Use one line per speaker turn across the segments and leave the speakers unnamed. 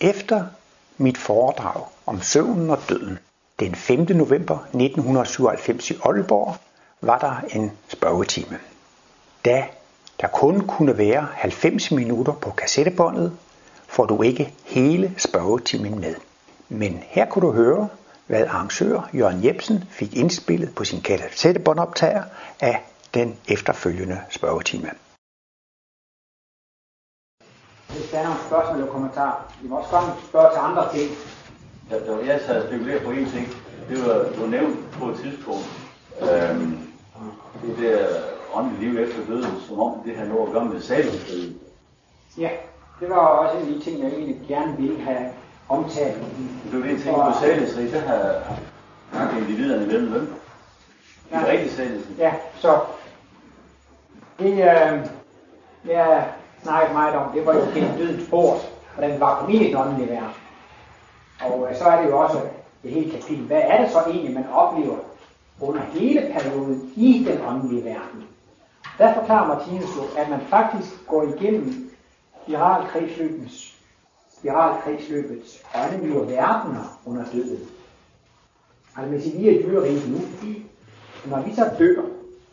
Efter mit foredrag om søvnen og døden den 5. november 1997 i Aalborg var der en spørgetime. Da der kun kunne være 90 minutter på kassettebåndet, får du ikke hele spørgetimen med. Men her kunne du høre, hvad arrangør Jørgen Jebsen fik indspillet på sin kassettebåndoptager af den efterfølgende spørgetime.
Hvis der er nogle spørgsmål eller kommentarer, vi må også komme spørge til andre ting.
Ja, der var, jeg sad og spekulerede på en ting. Det var, du nævnt på et tidspunkt, øhm, det der åndelige liv efter døden, som om det har noget at gøre med salgsfrihed.
Ja, det var også en af de ting, jeg egentlig gerne ville have omtalt.
Det, jeg tænkte på salgsfrihed, det har har individerne mellem dem. Det er
Ja.
rigtig salgsfrihed.
Ja, så det, øh, jeg snakkede meget om, det var jo gennem dødens bord, hvordan var kommet i åndelige verden. Og øh, så er det jo også det hele kapitel. Hvad er det så egentlig, man oplever under hele perioden i den åndelige verden? Der forklarer Martinus jo, at man faktisk går igennem spiralkredsløbets, spiralkredsløbets åndelige verdener under døden. Altså hvis vi er dyreriget nu, når vi så dør,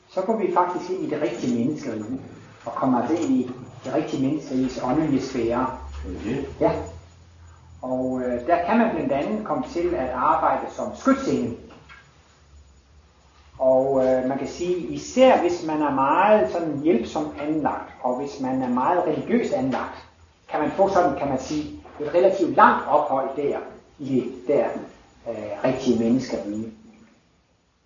så går vi faktisk ind i det rigtige menneskerige, og kommer altså ind i det rigtige menneskeriges åndelige sfære.
Okay.
Ja. Og øh, der kan man blandt andet komme til at arbejde som skytsengel. Og øh, man kan sige, især hvis man er meget sådan hjælpsom anlagt, og hvis man er meget religiøst anlagt, kan man få sådan, kan man sige, et relativt langt ophold der i det der øh, rigtige menneskerige.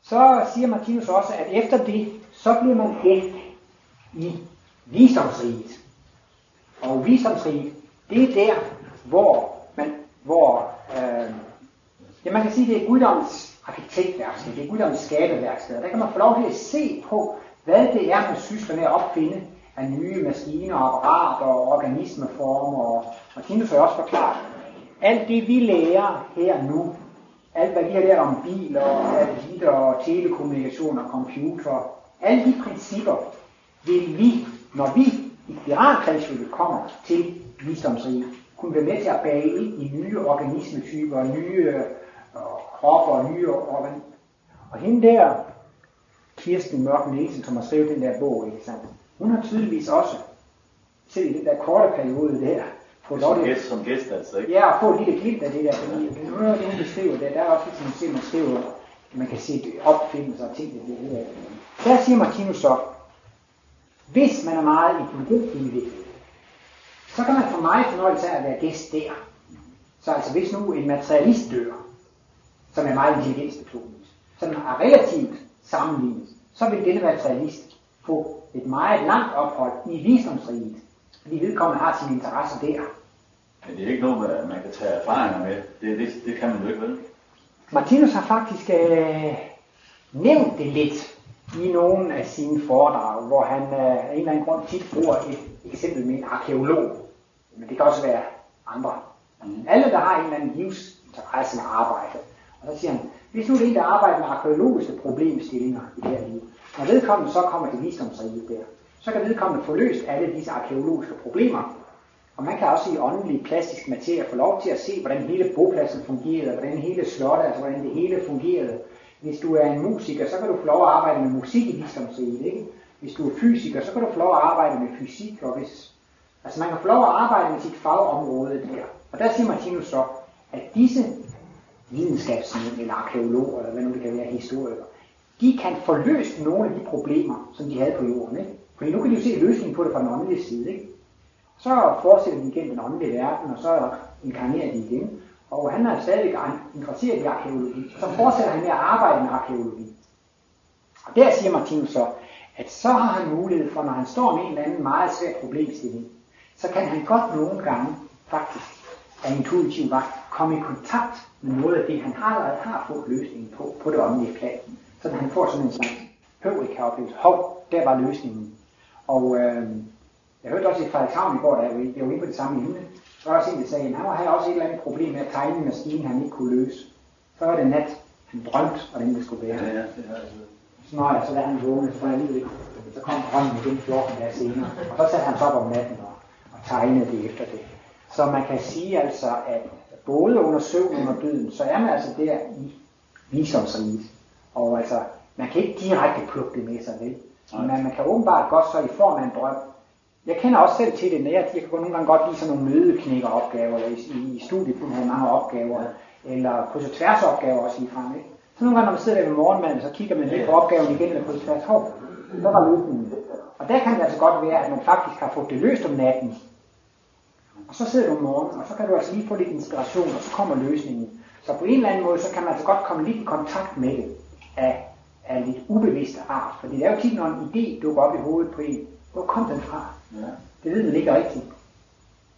Så siger Martinus også, at efter det, så bliver man hægt i visdomsriget. Og visdomsriget, det er der, hvor man, hvor, øh, ja, man kan sige, det er guddoms arkitektværksted, det er guddoms skabeværksted. Der kan man få lov til at se på, hvad det er, man sysler med at opfinde af nye maskiner, apparater og organismeformer. Og Martinus har også forklaret, alt det vi lærer her nu, alt hvad vi har lært om biler, og satellitter, og telekommunikation og computer, alle de principper vil vi, når vi i spiralkredsløbet kommer til visdomsriget, kunne være med til at bage ind i nye organismetyper, nye øh, kropper og nye organ. Og hende der, Kirsten Mørk Nielsen, som har skrevet den der bog, ikke sandt? hun har tydeligvis også, selv i den der korte periode der, fået lov til
gæst, som gæst altså, ikke?
Ja, og få et lille glimt af det der, fordi noget af det, hun beskriver der, der er også ligesom, man ser, man skriver, man kan se opfindelser og ting, der bliver ud af det. Der siger Martinus så, hvis man er meget intelligent så kan man få meget fornøjelse af at være gæst der. Så altså hvis nu en materialist dør, som er meget intelligensbetonet, som er relativt sammenlignet, så vil denne materialist få et meget langt ophold i visdomsriget, fordi vedkommende har sine interesser der.
Men det er ikke noget, man- man kan tage erfaringer med. Det, det, det kan man jo ikke, vel?
Martinus har faktisk øh, nævnt det lidt i nogle af sine foredrag, hvor han øh, af en eller anden grund tit bruger et eksempel med en arkeolog. Men det kan også være andre.
Mm.
Alle, der har en eller anden livsinteresse med arbejde. Og så siger han, hvis nu det er en, der arbejder med arkeologiske problemstillinger i det her liv, når vedkommende så kommer til visdomsriget der, så kan vedkommende få løst alle disse arkeologiske problemer. Og man kan også i åndelig plastisk materie få lov til at se, hvordan hele bopladsen fungerede, hvordan hele slottet, altså hvordan det hele fungerede. Hvis du er en musiker, så kan du få lov at arbejde med musik i visdomsriget, ikke? Hvis du er fysiker, så kan du få lov at arbejde med fysik, og hvis... Altså man kan få lov at arbejde med sit fagområde der. Og der siger Martinus så, at disse videnskabsmænd, eller arkeologer, eller hvad nu det kan være, historikere, de kan forløse nogle af de problemer, som de havde på jorden. Ikke? Fordi nu kan de jo se løsningen på det fra den åndelige side. Ikke? Så fortsætter de igennem den åndelige verden, og så inkarnerer de igen. Og han er stadig interesseret i arkeologi. Så fortsætter han med at arbejde med arkeologi. Og der siger Martinus så, at så har han mulighed for, når han står med en eller anden meget svær problemstilling, så kan han godt nogle gange faktisk af intuitiv vej komme i kontakt med noget af det, han allerede har fået løsningen på, på det åndelige plan. Så han får sådan en slags høvrika-oplevelse. Hov, der var løsningen. Og øh, jeg hørte også i Frederikshavn i går, da jeg var jeg var inde på det samme emne, så var der også en, der sagde, at han havde også et eller andet problem med at tegne en maskine, han ikke kunne løse. Så var det nat, han drømte, hvordan det skulle være.
Ja, ja, det har jeg.
Så når jeg så da han vågnede, så alligevel ikke. Så kom drømmen igen 14 dage senere. Og så satte han sig op om natten og, og tegnede det efter det. Så man kan sige altså, at både under søvn og under døden, så er man altså der i visdomsriget. Og altså, man kan ikke direkte plukke det med sig, vel? Men man kan åbenbart godt så i form af en drøm. Jeg kender også selv til det, når jeg, jeg kan nogle gange godt lide sådan nogle mødeknækkeropgaver, eller i, i, i studiet kunne have mange opgaver, eller kryds og tværs opgaver også lige frem, ikke? Så nogle gange, når man sidder der ved morgenmanden, så kigger man lidt på opgaven igen, eller kryds og tværs, hov, så var løsningen. Og der kan det altså godt være, at man faktisk har fået det løst om natten, og så sidder du om morgenen, og så kan du altså lige få lidt inspiration, og så kommer løsningen. Så på en eller anden måde, så kan man altså godt komme lidt i kontakt med det af, af lidt ubevidste art. Fordi det er jo tit, når en idé dukker op i hovedet på en. Hvor kom den fra?
Ja.
Det ved man ikke rigtigt.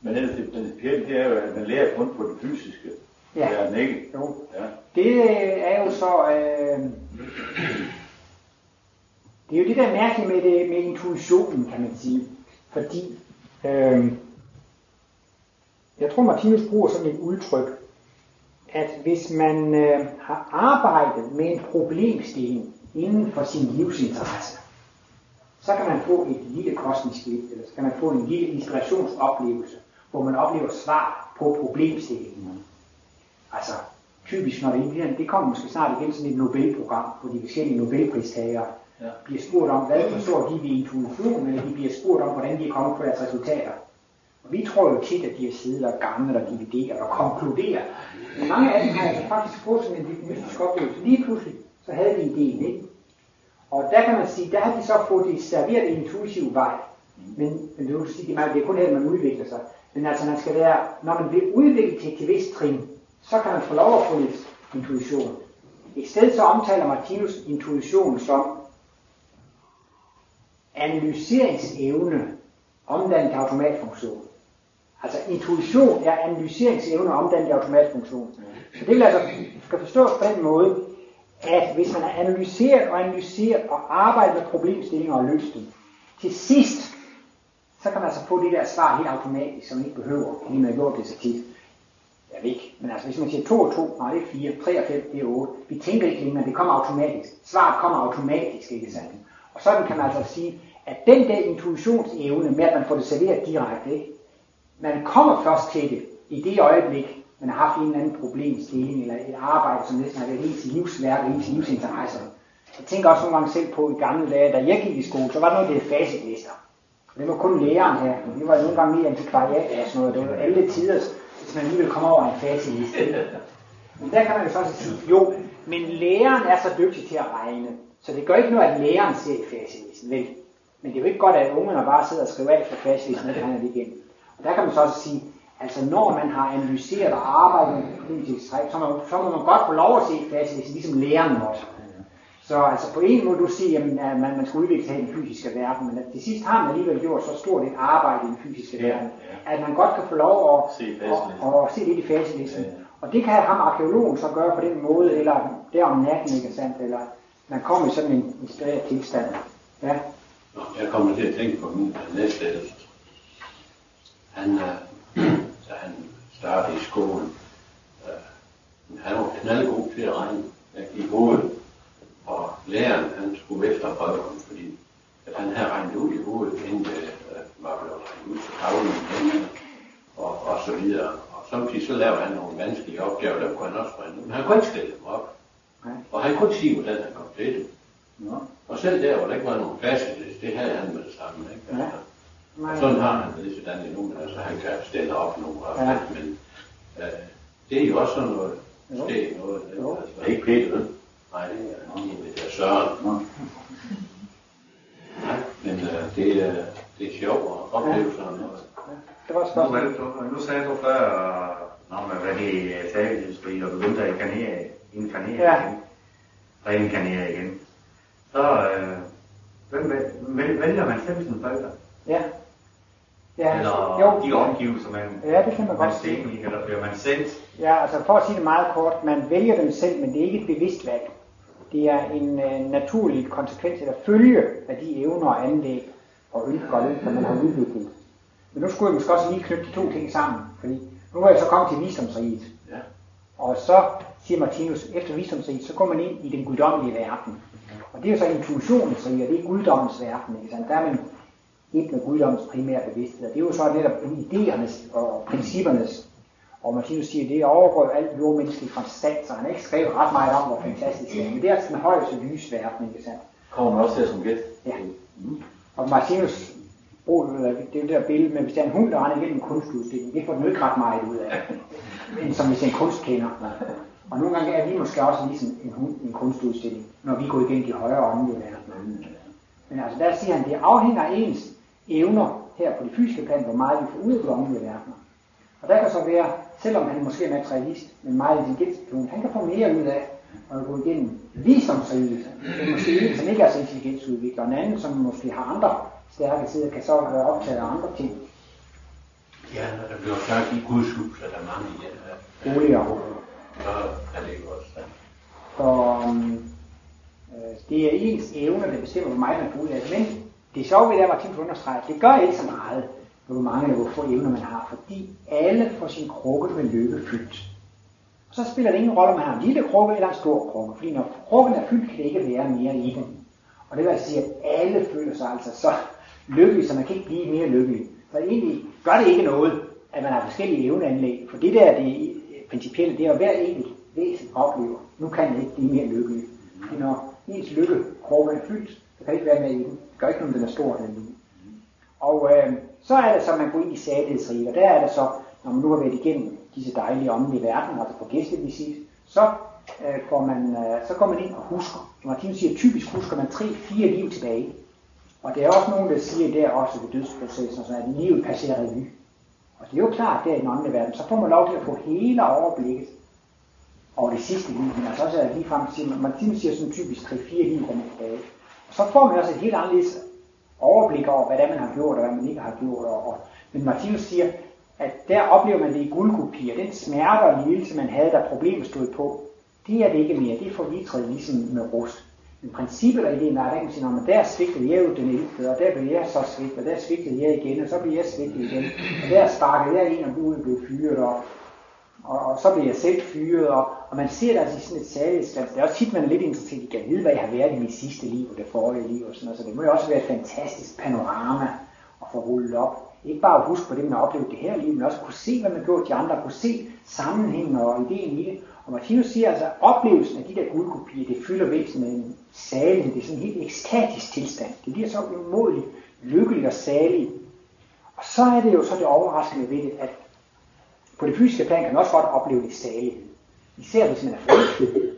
Men ellers det principielle, det er jo, at man lærer kun på det fysiske.
Ja.
Det er den ikke.
Jo.
Ja.
Det øh, er jo så... Øh, det er jo det der mærkelige med, det, med intuitionen, kan man sige. Fordi øh, jeg tror, Martinus bruger sådan et udtryk, at hvis man øh, har arbejdet med en problemstilling inden for sin livsinteresse, så kan man få et lille kosmisk glimt, eller så kan man få en lille inspirationsoplevelse, hvor man oplever svar på problemstillingen. Altså, typisk når det bliver, det kommer måske snart igen sådan et Nobelprogram, hvor de forskellige Nobelpristagere
Ja.
bliver spurgt om, hvad forstår de ved intuition, eller de bliver spurgt om, hvordan de er kommet på deres resultater. Og vi tror jo tit, at de har siddet og ganget og divideret og konkluderet. Men mange af dem har altså faktisk fået sådan en lidt mystisk oplevelse. Lige pludselig, så havde de ideen, ikke? Og der kan man sige, der har de så fået det serveret intuitiv vej. Men, men det vil sige, det er kun her, man udvikler sig. Men altså man skal være, når man bliver udviklet til et vist trin, så kan man få lov at få lidt intuition. I stedet så omtaler Martinus intuition som analyseringsevne omdannet til automatfunktion. Altså intuition er analyseringsevne omdannet til automatfunktion. Så det vil altså skal forstås på den måde, at hvis man har analyseret og analyseret og arbejdet med problemstillinger og løst dem, til sidst, så kan man altså få det der svar helt automatisk, som man ikke behøver, fordi man har gjort det så tit. Jeg ved ikke, men altså hvis man siger 2 og 2, nej det er 4, 3 og 5, det er 8. Vi tænker ikke længere, det kommer automatisk. Svaret kommer automatisk, ikke sandt? Og sådan kan man altså sige, at den der intuitionsevne med, at man får det serveret direkte, ikke? man kommer først til det i det øjeblik, man har haft en eller anden problemstilling, eller et arbejde, som næsten har været ens livsværk og ens livsinteresser. Jeg tænker også nogle gange selv på i gamle dage, da jeg gik i skole, så var der noget, der hed facitlister. Det var kun læreren her. Det var nogle gange mere antikvariat og sådan noget. Det var alle tider, hvis man alligevel kom over en facitliste. Men der kan man jo så også sige, jo, men læreren er så dygtig til at regne, så det gør ikke noget, at læreren ser i facitlisten, vel? Men det er jo ikke godt, at ungerne bare sidder og skriver alt for facitlisten, og regner det igen. Og der kan man så også sige, altså når man har analyseret og arbejdet med politisk træk, så, må, så må man godt få lov at se facitlisten, ligesom læreren måtte. Så altså på en måde du siger, jamen, at man, man skal udvikle sig i den fysiske verden, men til sidst har man alligevel gjort så stort et arbejde i den fysiske
Ja,
verden,
ja.
at man godt kan få lov at,
Se
at, at, at se lidt i facitlisten. Og det kan ham arkeologen så gøre på den måde, eller der om natten, ikke sandt, eller man kommer i sådan en inspireret tilstand. Ja,
Nå, jeg kommer til at tænke på min næste ældste. Han, øh, da han startede i skolen, øh, han var knaldgod til at regne øh, i hovedet. Og læreren, han skulle efterprøve ham, fordi at han havde regnet ud i hovedet, inden det øh, var blevet regnet ud til tavlen, og, og så videre. Og samtidig så lavede han nogle vanskelige opgaver, der kunne han også regne ud. Men han kunne ikke stille dem op. Og han kunne ikke sige, hvordan han kom til det.
Nå.
Og selv der, hvor der ikke var nogen facitlist, det havde han med det samme. Ikke?
Ja. Nej.
og sådan har han det sådan endnu, men altså han kan stille op nogle
Ja.
ja. men øh, det er jo også sådan noget,
Jo.
det er noget, ikke?
Jo.
Altså,
Det er ikke Peter, vel?
nej, det er lige det der Søren.
Nå.
Nej, men øh, det, er, det er sjovt at opleve sådan noget.
Det var et
Nu, nu sagde du før, når man var i sageindustri, og begyndte at inkarnere, inkarnere
Ja.
igen, reinkarnere igen, så øh, hvem, vælger man selv sine forældre?
Ja. Ja,
Eller
jo.
de omgivelser, man,
Ja, det kan man
man
godt sige.
i, eller bliver man sendt?
Ja, altså for at sige det meget kort, man vælger dem selv, men det er ikke et bevidst valg. Det er en øh, naturlig konsekvens eller følge af de evner og anlæg og ønsker og ønsker, man har udviklet. Men nu skulle jeg måske også lige knytte de to ting sammen, fordi nu er jeg så kommet til visdomsriget.
Ja.
Og så siger Martinus, efter visdomsriget, så går man ind i den guddommelige verden. Og det er jo så intuitionens rige, og det er guddommens verden. Ikke sandt? Der er man et med guddommens primære bevidsthed. Det er jo så netop idéernes og princippernes, og Martinus siger, det overgår alt jordmenneskelig forstand, så han har ikke skrevet ret meget om, hvor fantastisk det er. Men det er altså den højeste lysverden, ikke sandt?
Kommer man også til som gæst?
Ja. Og Martinus bruger det det der billede med, hvis der er en hund, der render igennem en kunstudstilling, det får den jo ikke ret meget ud af, end som hvis en kunstkender. Og nogle gange er vi måske også ligesom en hund i en kunstudstilling, når vi går igennem de højere åndelige verdener. Men altså der siger han, det afhænger af ens evner her på det fysiske plan, hvor meget vi får ud af de åndelige verdener. Og der kan så være, selvom han måske er materialist, men meget intelligensperson, han kan få mere ud af at gå igennem visdomsrigelse. Det er måske en, som ikke er så intelligensudvikler, og en anden, som måske har andre stærke sider, kan så være optaget af andre ting.
Ja, når der bliver sagt i Guds hus, at der er mange den her.
Boliger.
Så er det jo også sandt.
Så um, øh, det er ens evner, der bestemmer, hvor meget man ud af. Men det sjove ved det at Martin understreger, at det gør ikke så meget, hvor mange eller hvor få evner man har, fordi alle får sin krukke med lykke fyldt. Og så spiller det ingen rolle, om man har en lille krukke eller en stor krukke, fordi når krukken er fyldt, kan det ikke være mere i den. Og det vil altså sige, at alle føler sig altså så lykkelige, så man kan ikke blive mere lykkelig. Så egentlig gør det ikke noget, at man har forskellige evneanlæg, for det der, det principielle, det er at hver enkelt væsen oplever, nu kan jeg ikke blive mere lykkelig. Fordi når ens lykke krukke er fyldt, du kan ikke være med i den. Det gør ikke noget, den er stor, den lille. Og øh, så er det så, at man går ind i salighedsriget, og der er det så, når man nu har været igennem disse dejlige åndelige verden, altså på gæstevisit, så, øh, får man, øh, så går man ind og husker. Martin siger, typisk husker man tre-fire liv tilbage. Og der er også nogen, der siger der også ved dødsprocessen, så at livet passerer revy. Og det er jo klart, der i den åndelige verden, så får man lov til at få hele overblikket over det sidste liv, men altså også lige frem til, Martin siger sådan typisk 3-4 liv rundt tilbage. Og så får man også et helt anderledes overblik over, hvad det er, man har gjort, og hvad man ikke har gjort. Og, og, men Martinus siger, at der oplever man det i guldkopier. Den smerte og lidelse, man havde, da problemet stod på, det er det ikke mere. Det er forvitret ligesom med rust. Men princippet og ideen er, at man siger, at der svigtede jeg jo den 11. og der blev jeg så svigtet, og der svigtede jeg igen, og så blev jeg svigtet igen. Og der sparkede jeg ind, og budet blev fyret, og, og, og, så blev jeg selv fyret, og, og man ser det altså i sådan et særligt Det er også tit, man er lidt interesseret i, at vide, hvad jeg har været i mit sidste liv og det forrige liv og sådan noget. Så det må jo også være et fantastisk panorama at få rullet op. Ikke bare at huske på det, man har oplevet det her liv, men også kunne se, hvad man gjorde de andre, kunne se sammenhængen og ideen i det. Og Martinus siger altså, at oplevelsen af de der guldkopier, det fylder væsen med en salig, det er sådan en helt ekstatisk tilstand. Det bliver så umådeligt lykkeligt og saligt. Og så er det jo så det overraskende ved det, at på det fysiske plan kan man også godt opleve det salighed. Især hvis man er forelsket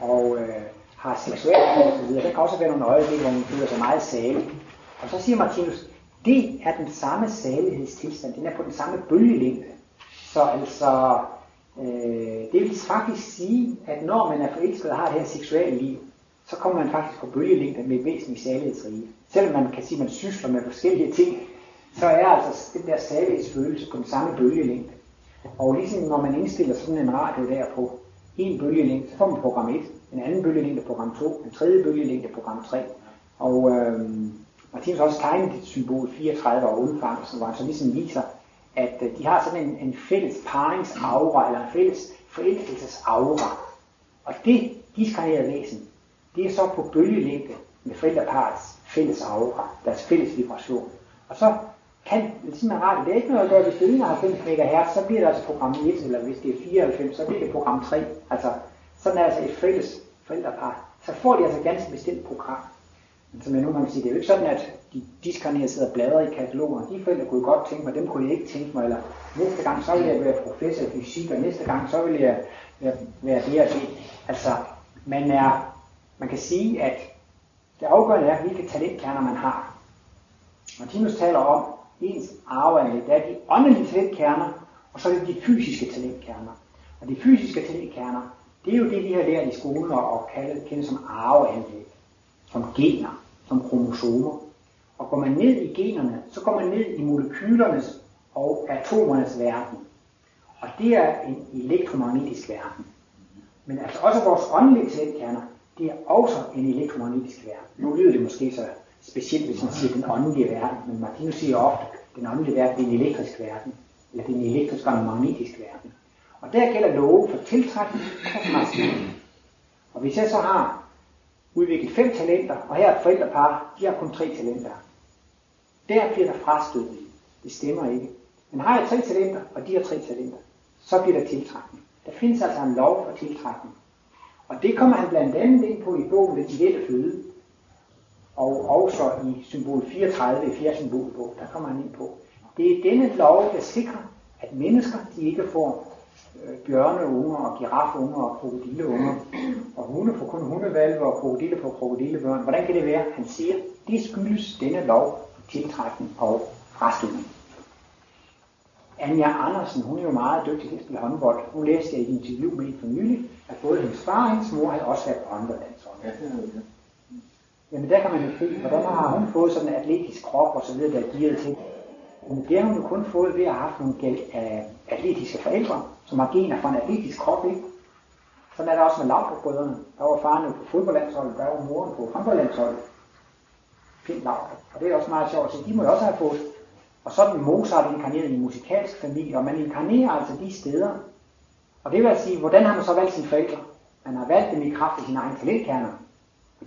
og øh, har seksuelt osv. Der kan også være nogle øjeblikke, hvor man føler sig meget salig. Og så siger Martinus, det er den samme salighedstilstand. Den er på den samme bølgelængde. Så altså, øh, det vil faktisk sige, at når man er forelsket og har det her seksuelle liv, så kommer man faktisk på bølgelængde med væsentlig salighedsrige. Selvom man kan sige, at man sysler med forskellige ting, så er altså den der salighedsfølelse på den samme bølgelængde. Og ligesom når man indstiller sådan en radio der på en bølgelængde, så får man program 1, en anden bølgelængde program 2, en tredje bølgelængde program 3. Og øh, Martinus har også tegnet et symbol 34 og undfang, hvor han så ligesom viser, at øh, de har sådan en, en fælles paringsaura, eller en fælles forelskelsesaura. Og det diskarnerede væsen, det er så på bølgelængde med forældreparets fælles aura, deres fælles vibration. Og så kan, ligesom man rart. det er ikke noget, der hvis det er 91 MHz, så bliver det altså program 1, eller hvis det er 94, så bliver det program 3. Altså, sådan er altså et fælles forældrepar. Så får de altså ganske bestemt program. Men som jeg nu kan sige, det er jo ikke sådan, at de diskarnerede sidder og bladrer i kataloger. De forældre kunne godt tænke mig, dem kunne jeg ikke tænke mig, eller næste gang så vil jeg være professor i fysik, og næste gang så vil jeg være, være det og det. Altså, man er, man kan sige, at det afgørende er, hvilke talentkerner man har. Martinus taler om ens arveanlæg, Der er de åndelige talentkerner, og så er det de fysiske talentkerner. Og de fysiske talentkerner, det er jo det, vi har lært i skolen og kaldet, kendt som arveanlæg, som gener, som kromosomer. Og går man ned i generne, så går man ned i molekylernes og atomernes verden. Og det er en elektromagnetisk verden. Men altså også vores åndelige talentkerner, det er også en elektromagnetisk verden. Nu lyder det måske så specielt, hvis man siger den åndelige verden, men Martinus siger ofte, at den åndelige verden er en elektrisk verden, eller det er en elektrisk og en magnetisk verden. Og der gælder love for tiltrækning og for. Og hvis jeg så har udviklet fem talenter, og her er et forældrepar, de har kun tre talenter. der bliver der frastødning. Det stemmer ikke. Men har jeg tre talenter, og de har tre talenter, så bliver der tiltrækning. Der findes altså en lov for tiltrækning. Og det kommer han blandt andet ind på i bogen Den ideelle føde. Og også i symbol 34 i fjerde symbolbog, der kommer han ind på. Det er denne lov, der sikrer, at mennesker de ikke får øh, bjørneunger og girafunger og krokodilleunger. Og hunde får kun hundevalve og krokodille på krokodillebørn. Hvordan kan det være? Han siger, det skyldes denne lov tiltrækning og frastilling. Anja Andersen, hun er jo meget dygtig til at spille håndbold. Hun læste jeg i et interview med for nylig, at både hendes far og hendes mor havde også været på håndboldlandsholdet. Ja, det det. Jamen der kan man jo se, hvordan har hun fået sådan en atletisk krop og så videre, der er givet til. Men det har hun jo kun fået ved at have haft nogle af atletiske forældre, som har gener fra en atletisk krop, ikke? Sådan er det også med Laudrup-brødrene. Der var faren jo på fodboldlandsholdet, der var moren på håndboldlandsholdet. Fint Laudrup. Og det er også meget sjovt, så de må jo også have fået og så er Mozart inkarneret i en musikalsk familie, og man inkarnerer altså de steder. Og det vil sige, hvordan har man så valgt sine forældre? Man har valgt dem i kraft af sine egne talentkerner.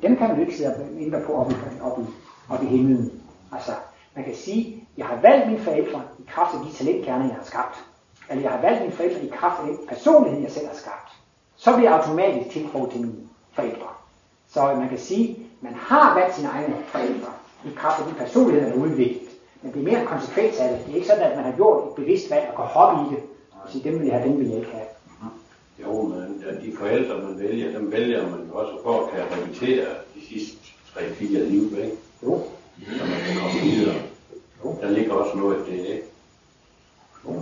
Dem kan man ikke sidde og ændre på op i, op, i, op i himlen. Altså, man kan sige, jeg har valgt mine forældre i kraft af de talentkerner, jeg har skabt. Eller jeg har valgt mine forældre i kraft af den personlighed, jeg selv har skabt. Så bliver jeg automatisk tiltro til mine forældre. Så man kan sige, man har valgt sine egne forældre i kraft af de personligheder, der er udviklet. Men det er mere en konsekvens af det. Det er ikke sådan, at man har gjort et bevidst valg og går hop i det. Og sige, dem vil jeg have, dem vil jeg ikke have.
Jo, men de forældre, man vælger, dem vælger man også for at kan repetere de sidste 3-4 liv, ikke?
Jo.
Så man kan komme videre. Jo. Der ligger også noget af det, ikke?
Jo,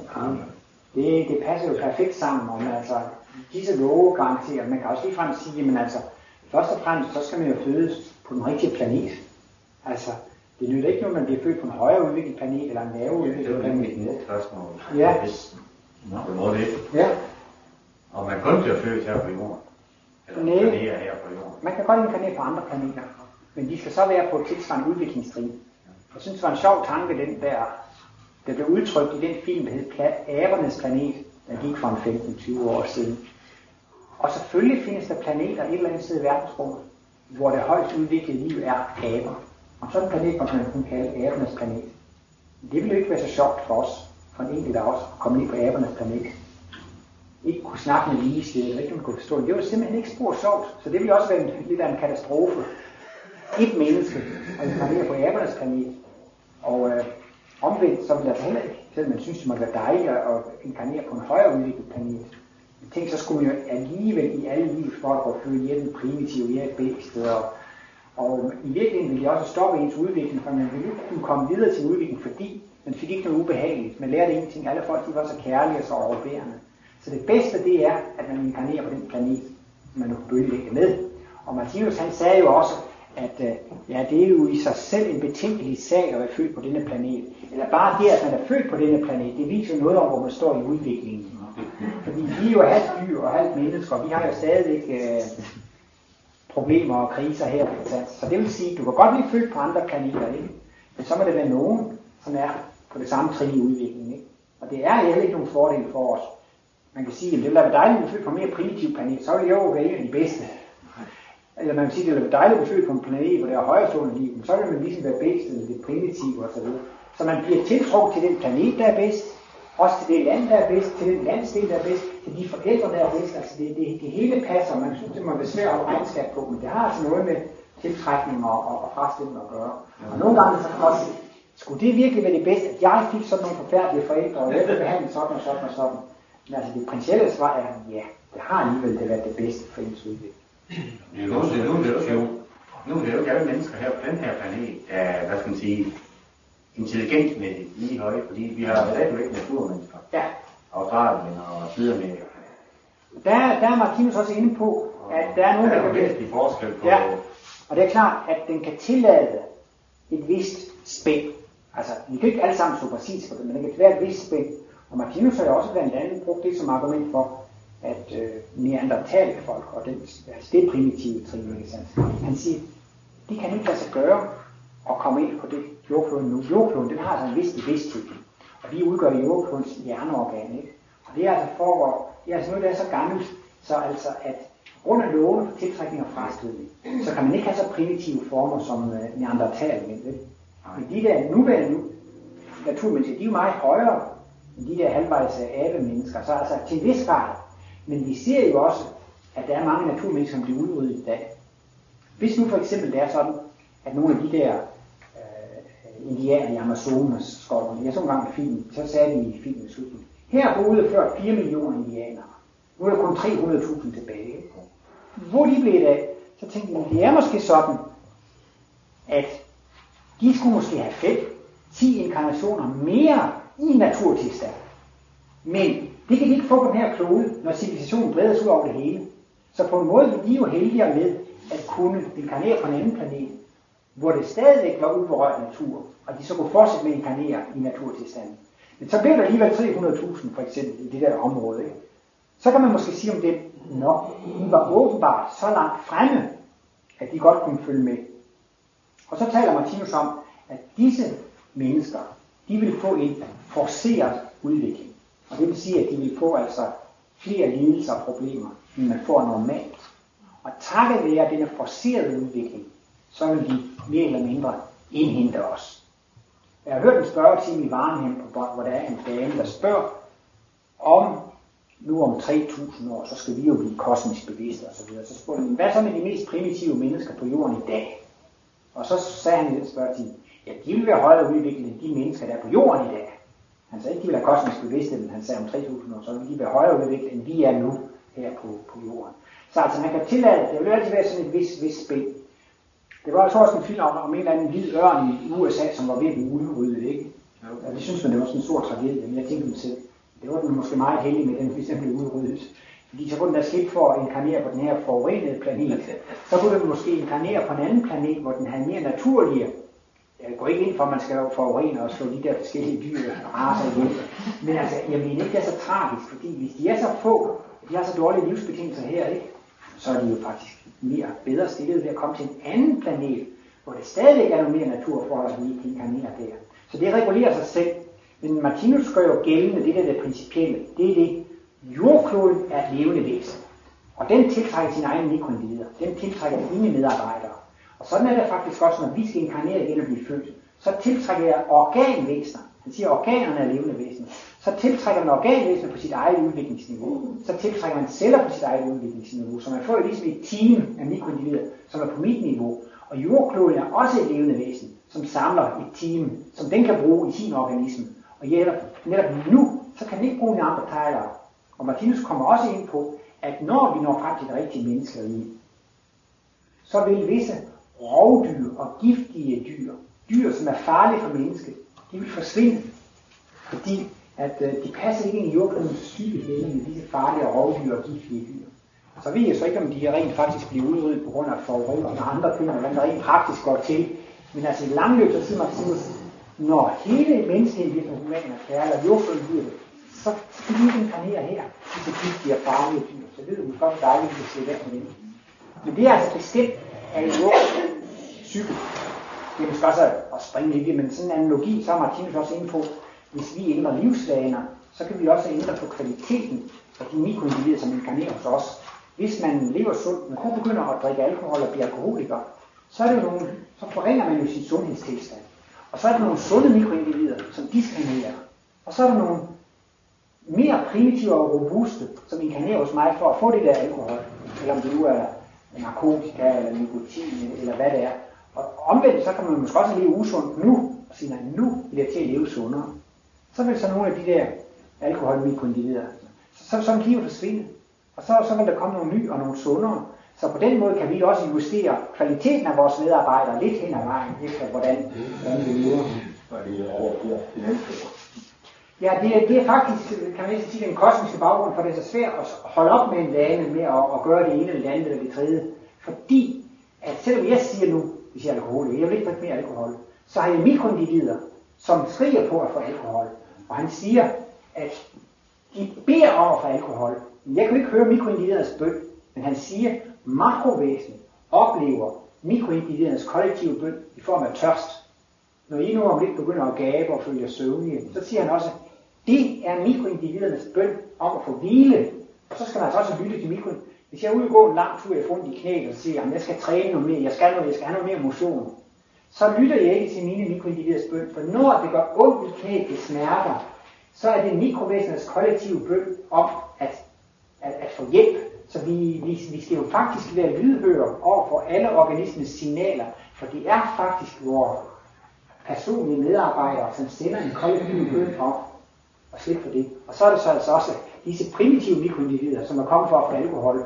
det, det passer jo perfekt sammen, og man, altså, disse love garanterer, man kan også ligefrem sige, men altså, først og fremmest, så skal man jo fødes på den rigtige planet. Altså, det nytter ikke noget, man bliver født på en højere udviklet planet eller en lavere udviklet planet.
Det er mit næste spørgsmål.
Ja.
Nå, det må det.
Ja.
Og man kun bliver født her på jorden. Eller
Nej.
planerer her på jorden.
Man kan godt inkarnere på andre planeter, men de skal så være på et tilsvarende udviklingstrin. Jeg synes, det var en sjov tanke, den der, der blev udtrykt i den film, der hed Pla- Abernes Planet, der gik for en 15-20 år siden. Og selvfølgelig findes der planeter et eller andet sted i verdensrummet, hvor det højst udviklede liv er aber. Og sådan en planet måtte man kunne kalde abernes planet. Det ville jo ikke være så sjovt for os, for en enkelt af os, at komme ind på abernes planet. Ikke kunne snakke med lige sted, ikke kunne forstå det. Det var simpelthen ikke spor sjovt, så det ville også være en, lidt af en katastrofe. Et menneske, og det var på abernes planet. Og øh, omvendt, så ville det heller ikke, selvom man synes, det måtte være dejligt at inkarnere på en højere udviklet planet. Tænk, så skulle man jo alligevel i alle liv for at føle i primitivt primitive, i et bæst, og og i virkeligheden ville det også stoppe ens udvikling, for man ville ikke kunne komme videre til udvikling, fordi man fik ikke noget ubehageligt. Man lærte ingenting. Alle folk de var så kærlige og så overbærende. Så det bedste det er, at man inkarnerer på den planet, man nu kan bølgelægge med. Og Martinus han sagde jo også, at øh, ja, det er jo i sig selv en betænkelig sag at være født på denne planet. Eller bare det, at man er født på denne planet, det viser noget om, hvor man står i udviklingen. Fordi vi er jo halvt dyr og halvt mennesker, og vi har jo stadigvæk øh, problemer og kriser her. Så det vil sige, at du kan godt blive født på andre planeter, ikke? men så må det være nogen, som er på det samme trin i udviklingen. Ikke? Og det er heller ikke nogen fordel for os. Man kan sige, at det ville være dejligt at blive på en mere primitiv planet, så ville jeg jo være de bedste. Eller man kan sige, at det ville være dejligt at blive på en planet, hvor der er højrestående liv, men så ville man ligesom være bedst, eller det primitive osv. Så man bliver tiltrukket til den planet, der er bedst, også til det land, der er bedst, til den landsdel, der er bedst, til de forældre, der er bedst. Altså det, det, det hele passer. Man synes, det må være svært at regnskab på, men det har altså noget med tiltrækning og, og, og frastilling at gøre. Og nogle gange så kan man også skulle det virkelig være det bedste, at jeg fik sådan nogle forfærdelige forældre, og jeg blev behandlet sådan og sådan og sådan. Men altså det princielle svar er, ja, det har alligevel det været det bedste for ens udvikling.
Nu, nu, nu, nu, nu, nu er det jo ikke alle mennesker her på den her planet, der, hvad skal man sige, intelligensmæssigt lige høje, fordi vi har stadigvæk naturmennesker.
Ja.
Australien og Sydamerika.
Der, der er Martinus også inde på, at der er nogen,
der
der
er
kan
væsentlig forskel på...
Ja, og det er klart, at den kan tillade et vist spænd. Altså, vi kan ikke alle sammen stå præcis på det, men det kan være et vist spænd. Og Martinus har jo også blandt andet brugt det som argument for, at øh, neandertale folk, og den, altså det primitive trin? Han siger, de kan ikke lade sig gøre at komme ind på det jordkloden nu. Jordkloden, den har altså en vis bevidsthed, og vi udgør jordklodens hjerneorgan, ikke? Og det er altså for, det er altså noget, der er så gammelt, så altså at grund af lovene for tiltrækning og frastødning, så kan man ikke have så primitive former som øh, neandertalmænd. Vel? Men de der nuværende naturmennesker, de er jo meget højere de der halvvejs abe-mennesker, så altså til en vis grad. Men vi ser jo også, at der er mange naturmennesker, som bliver udryddet i dag. Hvis nu for eksempel det er sådan, at nogle af de der øh, indianer i Amazonas skovene, jeg så en gang med filmen, så sagde de i filmen slutningen, her boede før 4 millioner indianere. Nu er der kun 300.000 tilbage. Hvor de blev af, så tænkte jeg, det er måske sådan, at de skulle måske have fem, 10 inkarnationer mere i naturtilstand. Men det kan de ikke få på den her klode, når civilisationen breder sig ud over det hele. Så på en måde er de jo heldigere med at kunne inkarnere på en anden planet, hvor det stadigvæk var uberørt natur, og de så kunne fortsætte med at inkarnere i naturtilstanden. Men så bliver der alligevel 300.000 for eksempel i det der område. Ikke? Så kan man måske sige om det, når de var åbenbart så langt fremme, at de godt kunne følge med. Og så taler Martinus om, at disse mennesker, de vil få en forceret udvikling. Og det vil sige, at de vil få altså flere lidelser og problemer, end man får normalt. Og takket være denne forcerede udvikling, så vil de mere eller mindre indhente os. Jeg har hørt en spørgetime i Varenhem på bånd, hvor der er en dame, der spørger, om nu om 3.000 år, så skal vi jo blive kosmisk bevidste osv. Så, så spurgte han, hvad så med de mest primitive mennesker på jorden i dag? Og så sagde han i den spørgetime, ja, de vil være højere udviklet end de mennesker, der er på jorden i dag. Han sagde ikke, de vil have kosmisk bevidste, men han sagde om 3.000 år, så vil de være højere udviklet, end vi er nu her på, på jorden. Så altså, man kan tillade, det vil altid være sådan et vis, vis spil. Det var altså også en film om, om en eller anden hvid ørn i USA, som var ved at blive udryddet, ikke? Ja, det synes man, det var sådan en stor tragedie, men jeg tænkte mig selv, det var den måske meget heldig med, den hvis den blev udryddet. Fordi så kunne den der skidt for at inkarnere på den her forurenede planet. Så kunne den måske inkarnere på en anden planet, hvor den havde mere naturlige jeg går ikke ind for, at man skal forurene og slå de der forskellige dyr og raser ihjel. Men altså, jeg mener ikke, det er så tragisk, fordi hvis de er så få, de har så dårlige livsbetingelser her, ikke? så er de jo faktisk mere bedre stillet ved at komme til en anden planet, hvor det stadigvæk er noget mere naturforhold, at vi ikke inkarnerer der. Så det regulerer sig selv. Men Martinus gør jo gældende, det der det principielle, det er det, jordkloden er et levende væsen. Og den tiltrækker sin egen mikroindivider. Den tiltrækker sine medarbejdere. Og sådan er det faktisk også, når vi skal inkarnere igen og blive født. Så tiltrækker jeg organvæsener. Han siger, at organerne er levende væsener. Så tiltrækker man organvæsener på sit eget udviklingsniveau. Så tiltrækker man celler på sit eget udviklingsniveau. Så man får jo ligesom et team af mikroindivider, som er på mit niveau. Og jordkloden er også et levende væsen, som samler et team, som den kan bruge i sin organisme. Og netop, netop nu, så kan den ikke bruge de andre. Og Martinus kommer også ind på, at når vi når frem til det rigtige menneskerige, så vil visse rovdyr og giftige dyr, dyr som er farlige for mennesket, de vil forsvinde, fordi at øh, de passer ikke ind i jordklodens syge med disse farlige rovdyr og giftige dyr. Så ved jeg så ikke, om de rent faktisk bliver udryddet på grund af forurening og andre ting, hvordan der rent praktisk går til. Men altså i langløb, så siger Maximus, når hele menneskeheden bliver human og kære, eller jordkloden bliver det, så skal de ikke inkarnere her, disse giftige og farlige dyr. Så ved du godt, dejligt, at vi kan se væk med dem. Men det er altså bestemt af jordklodens cykel. Det er måske også at springe lidt men sådan en analogi, så er Martinus også inde på, hvis vi ændrer livsvaner, så kan vi også ændre på kvaliteten af de mikroindivider, som inkarnerer hos os. Hvis man lever sundt, men kun begynder at drikke alkohol og blive alkoholiker, så, er det nogle, så forringer man jo sin sundhedstilstand. Og så er der nogle sunde mikroindivider, som diskriminerer. Og så er der nogle mere primitive og robuste, som inkarnerer hos mig for at få det der alkohol. Eller om det nu er narkotika eller nikotin eller hvad det er. Og omvendt, så kan man måske også leve usundt nu, og sige, at nu vil jeg til at leve sundere. Så vil så nogle af de der alkoholmikroindivider, så, så, så vil livet forsvinde. Og så, så vil der komme nogle nye og nogle sundere. Så på den måde kan vi også justere kvaliteten af vores medarbejdere lidt hen ad vejen, efter hvordan, hvordan vi lever. Ja, det, er, det er faktisk, kan man sige, den kosmiske baggrund, for det er så svært at holde op med en vane med at, at gøre det ene eller det andet eller det tredje. Fordi, at selvom jeg siger nu, hvis jeg er alkoholiker, jeg vil ikke drikke mere alkohol, så har jeg mikroindivider, som skriger på at få alkohol. Og han siger, at de beder om for alkohol. Men jeg kan ikke høre mikroindividernes bøn, men han siger, at makrovæsen oplever mikroindividernes kollektive bøn i form af tørst. Når I nu om lidt begynder at gabe og følge søvnige, så siger han også, at det er mikroindividernes bøn om at få hvile. Og så skal man altså også lytte til mikroindivider. Hvis jeg er ude og gå en lang tur, jeg får ondt i knæet, og siger, at jeg skal træne noget mere, jeg skal, noget, jeg skal have noget mere motion, så lytter jeg ikke til mine mikroindividers bøn, for når det gør ondt i knæet, det smerter, så er det mikrovæsenernes kollektive bøn om at, at, at få hjælp. Så vi, vi, vi skal jo faktisk være lydhøre over for alle organismens signaler, for det er faktisk vores personlige medarbejdere, som sender en kollektiv bøn op og slippe for det. Og så er det så altså også disse primitive mikroindivider, som er kommet for at få alkohol,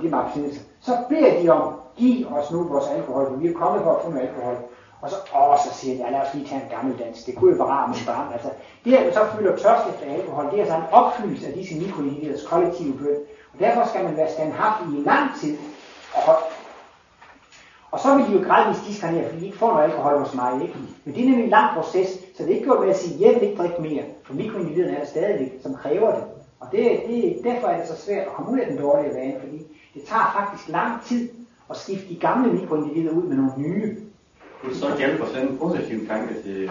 det er så beder de om, giv os nu vores alkohol, for vi er kommet for at få noget alkohol. Og så, åh, så siger de, ja, lad os lige tage en gammel dans. Det kunne jo være rart med barn. Altså, det at man så føler tørst efter alkohol, det er altså en opfyldelse af disse mikroindividers kollektive bøn. Og derfor skal man være standhaftig i lang tid. Og, og så vil de jo gradvist diskarnere, fordi de ikke får noget alkohol hos mig. Ikke? Men det er nemlig en lang proces, så det er ikke gjort med at sige, jeg vil ikke drikke mere, for mikroindividerne er der stadigvæk, som kræver det. Og det, det, derfor er det så svært at komme ud af den dårlige vane, fordi det tager faktisk lang tid at skifte de gamle mikroindivider ud med nogle nye.
Det så hjælper sådan en positiv tanke til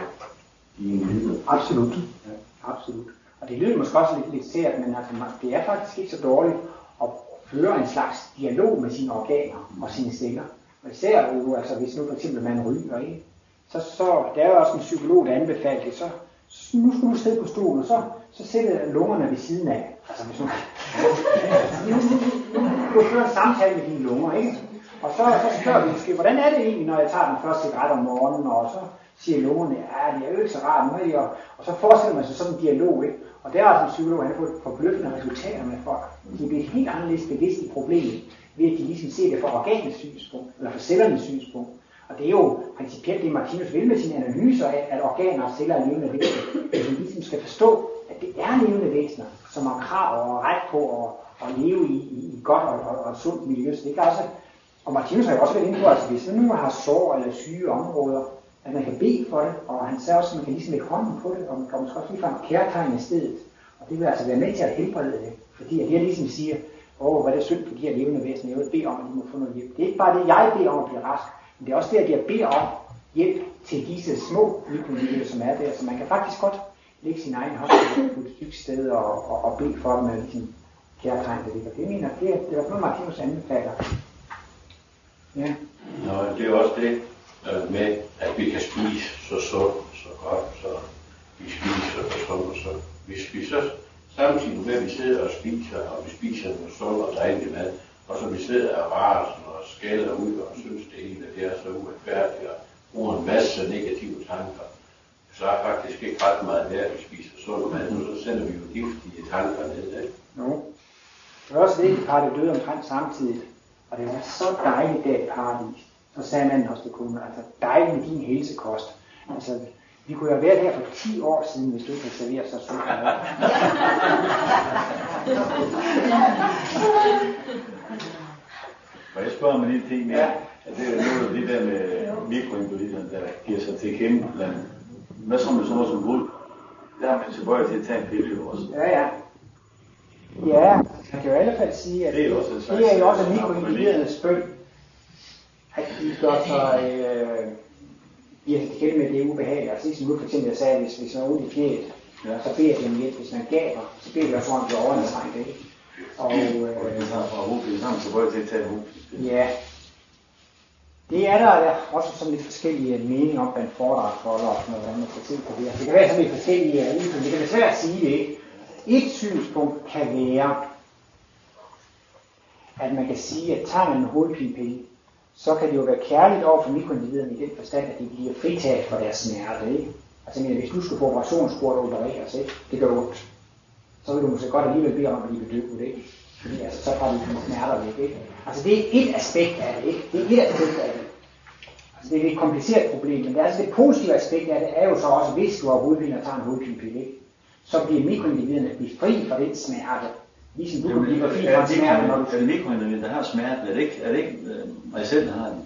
de individer.
Absolut. Ja. Absolut. Og det lyder måske også lidt, lidt sært, men altså, det er faktisk ikke så dårligt at føre en slags dialog med sine organer og sine celler. Og især jo, altså, hvis nu for eksempel man ryger, ikke? Så, så der er jo også en psykolog, der anbefaler det, så, så nu skal du sidde på stolen, og så, så sætter lungerne ved siden af. Altså hvis nu, du fører en samtale med dine lunger, ikke? Og så, så spørger vi måske, hvordan er det egentlig, når jeg tager den første cigaret om morgenen, og så siger lungerne, ja, det er jo ikke så rart, nu og, og så forestiller man sig sådan en dialog, ikke? Og der er altså en psykolog, han har fået forbløffende resultater med folk. De bliver helt anderledes bevidst i problemet, ved at de ligesom ser det fra organets synspunkt, eller fra cellernes synspunkt. Og det er jo principielt det, Martinus vil med sine analyser af, at organer og celler er levende væsener. At vi ligesom skal forstå, at det er levende væsener, som har krav og ret på at, at leve i, i, i godt og, og, og sundt miljø. Så det kan også, og Martinus har jo også været inde på, at hvis man nu har sår eller syge områder, at man kan bede for det, og han sagde også, at man kan ligesom lægge hånden på det, og man kan måske også ligefrem kærtegn i stedet. Og det vil altså være med til at helbrede det, fordi at jeg ligesom siger, åh, oh, hvad er det synd for de her levende væsener, jeg vil bede om, at de må få noget hjælp. Det er ikke bare det, jeg beder om at blive rask, men det er også det, at jeg beder om hjælp til disse små mikromiljøer, som er der. Så man kan faktisk godt lægge sin egen hånd på et stykke sted og, og, og bede for dem at sin kærtegn, det ligger. Det mener det, det er noget, Martinus anbefaler.
Ja. Nå, det er også det øh, med, at vi kan spise så sundt, så godt, så vi spiser så sundt, så hvis vi så samtidig med, at vi sidder og spiser, og vi spiser noget sund og dejlig mad, og så vi sidder og rasen og skælder ud og synes det hele, det er så uretfærdigt og bruger en masse negative tanker, så er faktisk ikke ret meget værd, at vi spiser sund mad, og så sender vi jo giftige tanker ned, ikke?
Jo. Det er også vigtigt, at det døde omtrent samtidig. Og det var så dejligt der i paradis. Så sagde manden også til konen, altså dejligt med din helsekost. Altså, vi kunne jo have været her for 10 år siden, hvis du ikke havde serveret så sundt.
Og jeg spørger mig lige ting mere. Ja. At det er noget af det der med mikroindividerne, der giver sig til kæmpe blandt Hvad så med sådan noget som guld? Der er man tilbøje til at tage en pille også.
Ja, ja. Ja, man kan jo i hvert fald sige, at det er, også en det er jo også mikroindividernes bøn, at de gør sig, øh, giver sig til med, det er ubehageligt. Altså ligesom nu for eksempel, jeg sagde, hvis, hvis man er ude i knæet, ja. så beder de om hjælp. Hvis man gaber, så beder de også om, at de overanstrengt, ikke?
Og, øh, og det tager fra hovedet, så har man til at tage hovedet.
Ja. Det er der også sådan lidt forskellige meninger om blandt foredragsholdere og sådan noget, hvordan man skal se på det. Det kan være sådan lidt forskellige men det kan være svært at sige det, ikke? Et synspunkt kan være, at man kan sige, at tager man en hovedpinepille, så kan det jo være kærligt over for mikroindividerne i den forstand, at de bliver fritaget for deres smerte. Ikke? Altså men, hvis du skal på operationsbordet og opereres, ikke? det gør ondt, så vil du måske godt alligevel bede om at blive bedøvet. Ikke? Fordi altså, så tager du dine smerter væk. Ikke? Altså det er et aspekt af det. Ikke? Det er et aspekt af det. Altså det er et kompliceret problem, men det, er altså det positive aspekt af det er jo så også, hvis du har hovedpine og tager en hovedpinepille, ikke? så bliver mikroindividerne fri fra den smerte. Ligesom du kan blive fri fra smerte. Når du...
Er det mikroindivider, der har smerte? Er det ikke, er det ikke øh, mig selv, der har den?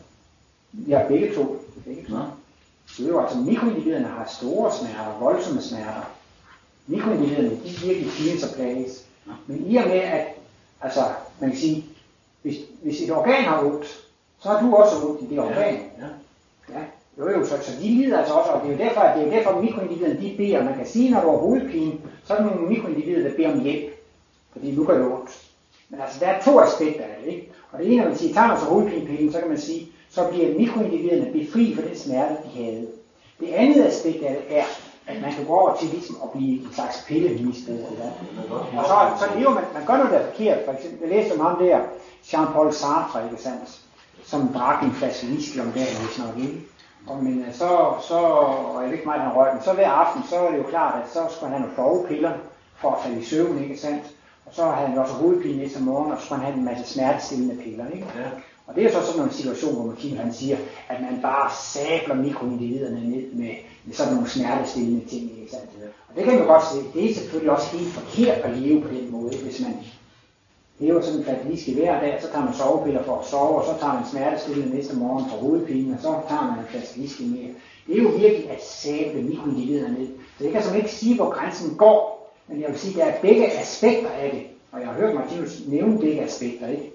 Ja, begge to. Begge to. Nå. Det er jo altså, mikroindividerne har store smerter, voldsomme smerter. Mikroindividerne, de virkelig fine og plages. Men i og med, at altså, man kan sige, hvis, hvis et organ har ondt, så har du også ondt i det organ. Ja, ja. Jo, jo, så, så de lider altså også, og det er jo derfor, at det er jo derfor, at mikroindividerne de beder. Man kan sige, når du har hovedpine, så er der nogle mikroindivider, der beder om hjælp. Fordi nu gør det ondt. Men altså, der er to aspekter af det, ikke? Og det ene, man siger, tager man så hovedpinepillen, så kan man sige, så bliver mikroindividerne befri for den smerte, de havde. Det andet aspekt af det er, at man kan gå over til ligesom at blive en slags pillemisbruger. Og så, så lever man, man gør noget, der er forkert. For eksempel, jeg læste om ham der, Jean-Paul Sartre, ikke sandt? Som drak en flaske whisky om dagen, hvis nok ikke. Og men øh, så, så, og jeg ved ikke meget, han røg, men så hver aften, så er det jo klart, at så skulle han have nogle sovepiller for at falde i søvn, ikke sandt? Og så havde han også hovedpine næste morgen, og så skulle han have en masse smertestillende piller, ikke? Ja. Og det er så sådan en situation, hvor Martin han siger, at man bare sabler mikroindividerne ned med, med sådan nogle smertestillende ting. Ikke sandt? Og det kan man godt se. Det er selvfølgelig også helt forkert at leve på den måde, hvis man lever sådan en fataliske hver dag, så tager man sovepiller for at sove, og så tager man smertestillende næste morgen for hovedpinen, og så tager man en flaske mere. Det er jo virkelig at sable mikroindividerne ned. Så jeg kan som ikke sige, hvor grænsen går, men jeg vil sige, at der er begge aspekter af det. Og jeg har hørt Martinus nævne begge aspekter, ikke?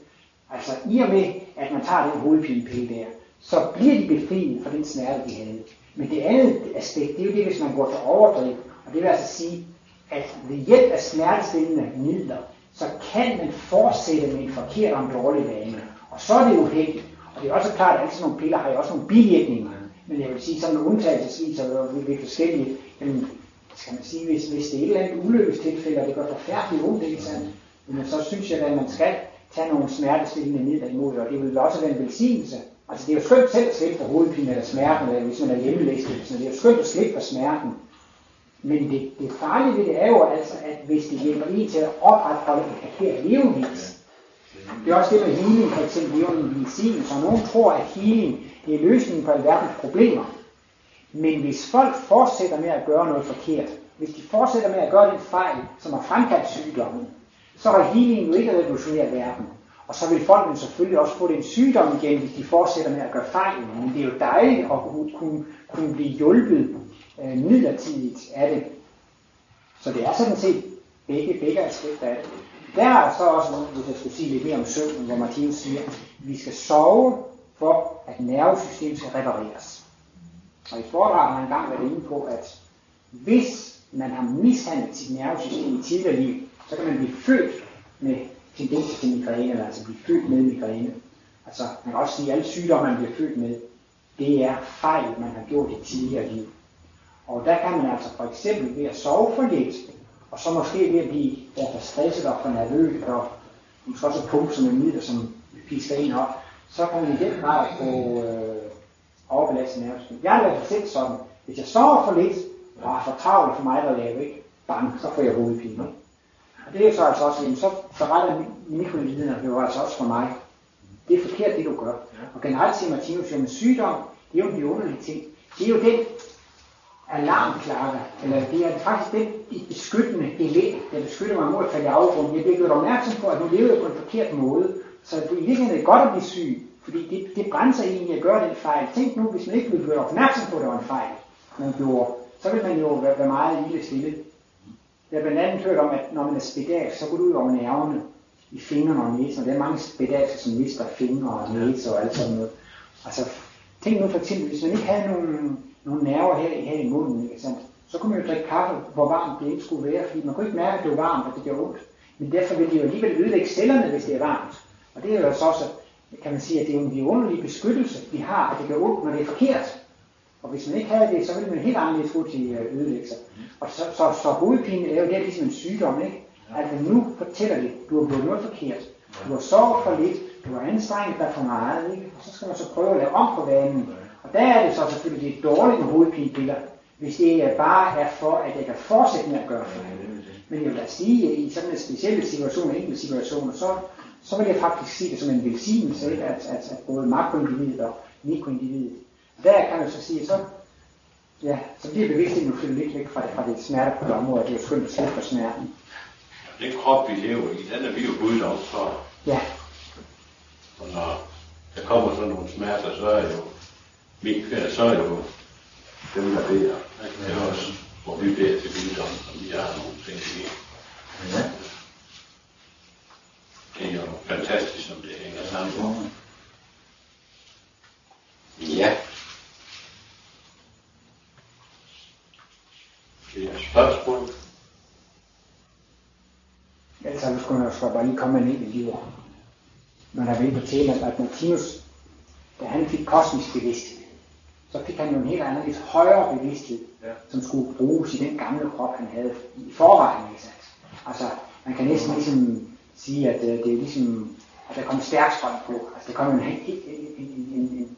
Altså i og med, at man tager den hovedpinepille der, så bliver de befriet fra den smerte, de havde. Men det andet aspekt, det er jo det, hvis man går til overdriv. Og det vil altså sige, at ved hjælp af smertestillende midler, så kan man fortsætte med en forkert og en dårlig vane. Og så er det uheldigt. Og det er også klart, at alle sådan nogle piller har jo også nogle bivirkninger. Men jeg vil sige, sådan nogle undtagelsesvis er ved forskellige, jamen, skal man sige, hvis, hvis det er et eller andet ulykkestilfælde, og det gør forfærdeligt ondt, ikke sandt? Men så synes jeg, at man skal tage nogle smertestillende midler imod, og det vil også være en velsignelse. Altså det er jo skønt selv at slippe for hovedpine eller smerten, eller hvis man er hjemmelæstet, så det er jo skønt at slippe for smerten. Men det, det farlige ved det er jo altså, at hvis det hjælper en til at opretholde et forkert levevis, det er også det med healing, for eksempel levende medicin, så nogen tror, at healing det er løsningen på alverdens problemer. Men hvis folk fortsætter med at gøre noget forkert, hvis de fortsætter med at gøre den fejl, som har fremkaldt sygdommen, så er healing jo ikke revolutioneret verden. Og så vil folk selvfølgelig også få den sygdom igen, hvis de fortsætter med at gøre fejl. Men det er jo dejligt at kunne, kunne blive hjulpet øh, midlertidigt af det. Så det er sådan set begge, begge aspekter af det. Der er så også, hvis jeg skulle sige lidt mere om søvn, hvor Martinus siger, at vi skal sove for, at nervesystemet skal repareres. Og i foredrag har han engang været inde på, at hvis man har mishandlet sit nervesystem i tidligere liv, så kan man blive født med tendenser til migræne, altså blive født med migræne. Altså, man kan også sige, at alle sygdomme, man bliver født med, det er fejl, man har gjort i tidligere liv. Og der kan man altså for eksempel ved at sove for lidt, og så måske ved at blive for stresset og for nervøs, og måske også pumpe som en midler, som pisker en op, så kan man i den grad få øh, overbelastet nervesystem. Jeg har været selv sådan, hvis jeg sover for lidt, og har for travlt for mig at lave, ikke? Bang, så får jeg hovedpine. Ikke? Det er så altså også, jamen, så beretter mikroindividerne jo altså også for mig. Det er forkert, det du gør. Og generelt siger Martinus, at sygdom, det er jo en underlige ting. Det er jo den alarmklokke, eller det er faktisk den beskyttende element, der beskytter mig mod at falde i afgrunden. Jeg bliver gjort opmærksom på, at nu lever jeg på en forkert måde, så det er i virkeligheden godt at blive syg, fordi det, det brænser egentlig at gøre den fejl. Tænk nu, hvis man ikke blev gjort opmærksom på, at det var en fejl, man gjorde, så vil man jo være, være meget lille stille. Jeg har blandt andet hørt om, at når man er spedalsk, så går det ud over nerverne i fingrene og næsen, og der er mange spedalske, som mister fingre og næse og alt sådan noget. Altså, tænk nu for eksempel, hvis man ikke havde nogen, nogle nerver her, her i munden, ikke sant? så kunne man jo drikke kaffe, hvor varmt det ikke skulle være, fordi man kunne ikke mærke, at det var varmt, og det gjorde ondt. Men derfor vil det jo alligevel ødelægge cellerne, hvis det er varmt. Og det er jo altså også, kan man sige, at det er en vidunderlig beskyttelse, vi har, at det gør ondt, når det er forkert. Og hvis man ikke havde det, så ville man helt anderledes gå til øh, ødelæggelser. Og så, så, så hovedpine er jo det ligesom en sygdom, ikke? At nu fortæller det, du har gjort noget forkert. Du har sovet for lidt, du har anstrengt dig for meget, ikke? Og så skal man så prøve at lave om på vanen. Og der er det så selvfølgelig det dårlige med hovedpinepiller, hvis det bare er for, at jeg kan fortsætte med at gøre det. Men jeg vil da sige, at i sådan en specielle situation, enkelte situationer, så, så vil jeg faktisk sige det som en velsignelse, ikke? At, at, at både makroindividet og mikroindividet. Der kan man så sige, så, ja, så bliver bevidstheden jo flyttet lidt væk fra det, fra det smertefulde område, det er jo skønt at slippe for smerten.
Den krop, vi lever i, den er vi jo guddoms for.
Ja.
Og når der kommer sådan nogle smerter, så er jo, min ferie, så er jo dem, der beder. Det er også, hvor vi beder til guddom, og vi har nogle ting, vi
Ja.
Det er jo fantastisk, som det hænger sammen.
Ja.
Det er spørgsmål.
Skulle jeg bare lige komme med en enkelt liv. Når der er på temaet, at Martinus da han fik kosmisk bevidsthed, så fik han jo en helt anden, lidt højere bevidsthed,
Ja.
som skulle bruges i den gamle krop, han havde i forvejen nedsat. Altså, man kan næsten ligesom sige, at øh, det er ligesom, at der kom stærk strøm på. Altså, der kom en, en, en, en, en,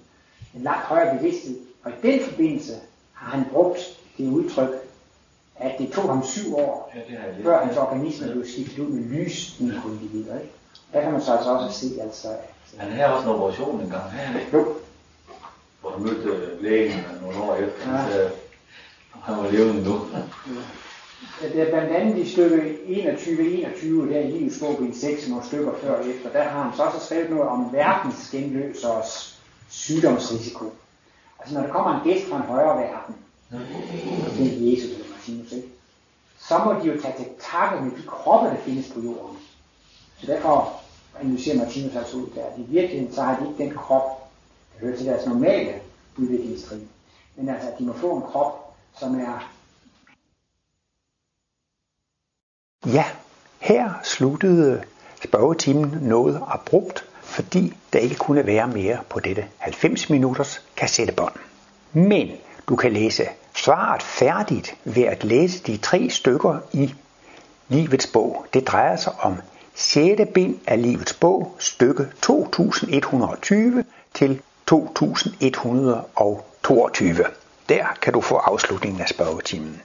en langt højere bevidsthed. Og i den forbindelse har han brugt det udtryk, at det tog ham syv år,
Ja, det
før hans organisme blev skiftet ud med lys individer. Ikke? Der kan man så altså også se, altså,
Han havde også en operation en gang, havde han ikke?
jo,
Hvor han mødte øh, lægen nogle år efter.
Ja.
Han sagde, han var levende endnu.
Det er blandt andet i stykke 21-21, der i livets bog, bind 6, nogle stykker før og efter, der har han så også skrevet noget om verdens genløsers sygdomsrisiko. Altså når der kommer en gæst fra en højere verden, det er Jesus Martinus, ikke? så må de jo tage til takke med de kroppe, der findes på jorden. Så derfor analyserer Martinus altså ud der, at i virkeligheden så har de ikke den krop, der hører til deres normale udviklingstrin. Men altså, at de må få en krop, som er
Ja, her sluttede spørgetimen noget abrupt, fordi der ikke kunne være mere på dette 90 minutters kassettebånd. Men du kan læse svaret færdigt ved at læse de tre stykker i Livets bog. Det drejer sig om 6. bind af Livets bog, stykke 2120 til 2122. Der kan du få afslutningen af spørgetimen.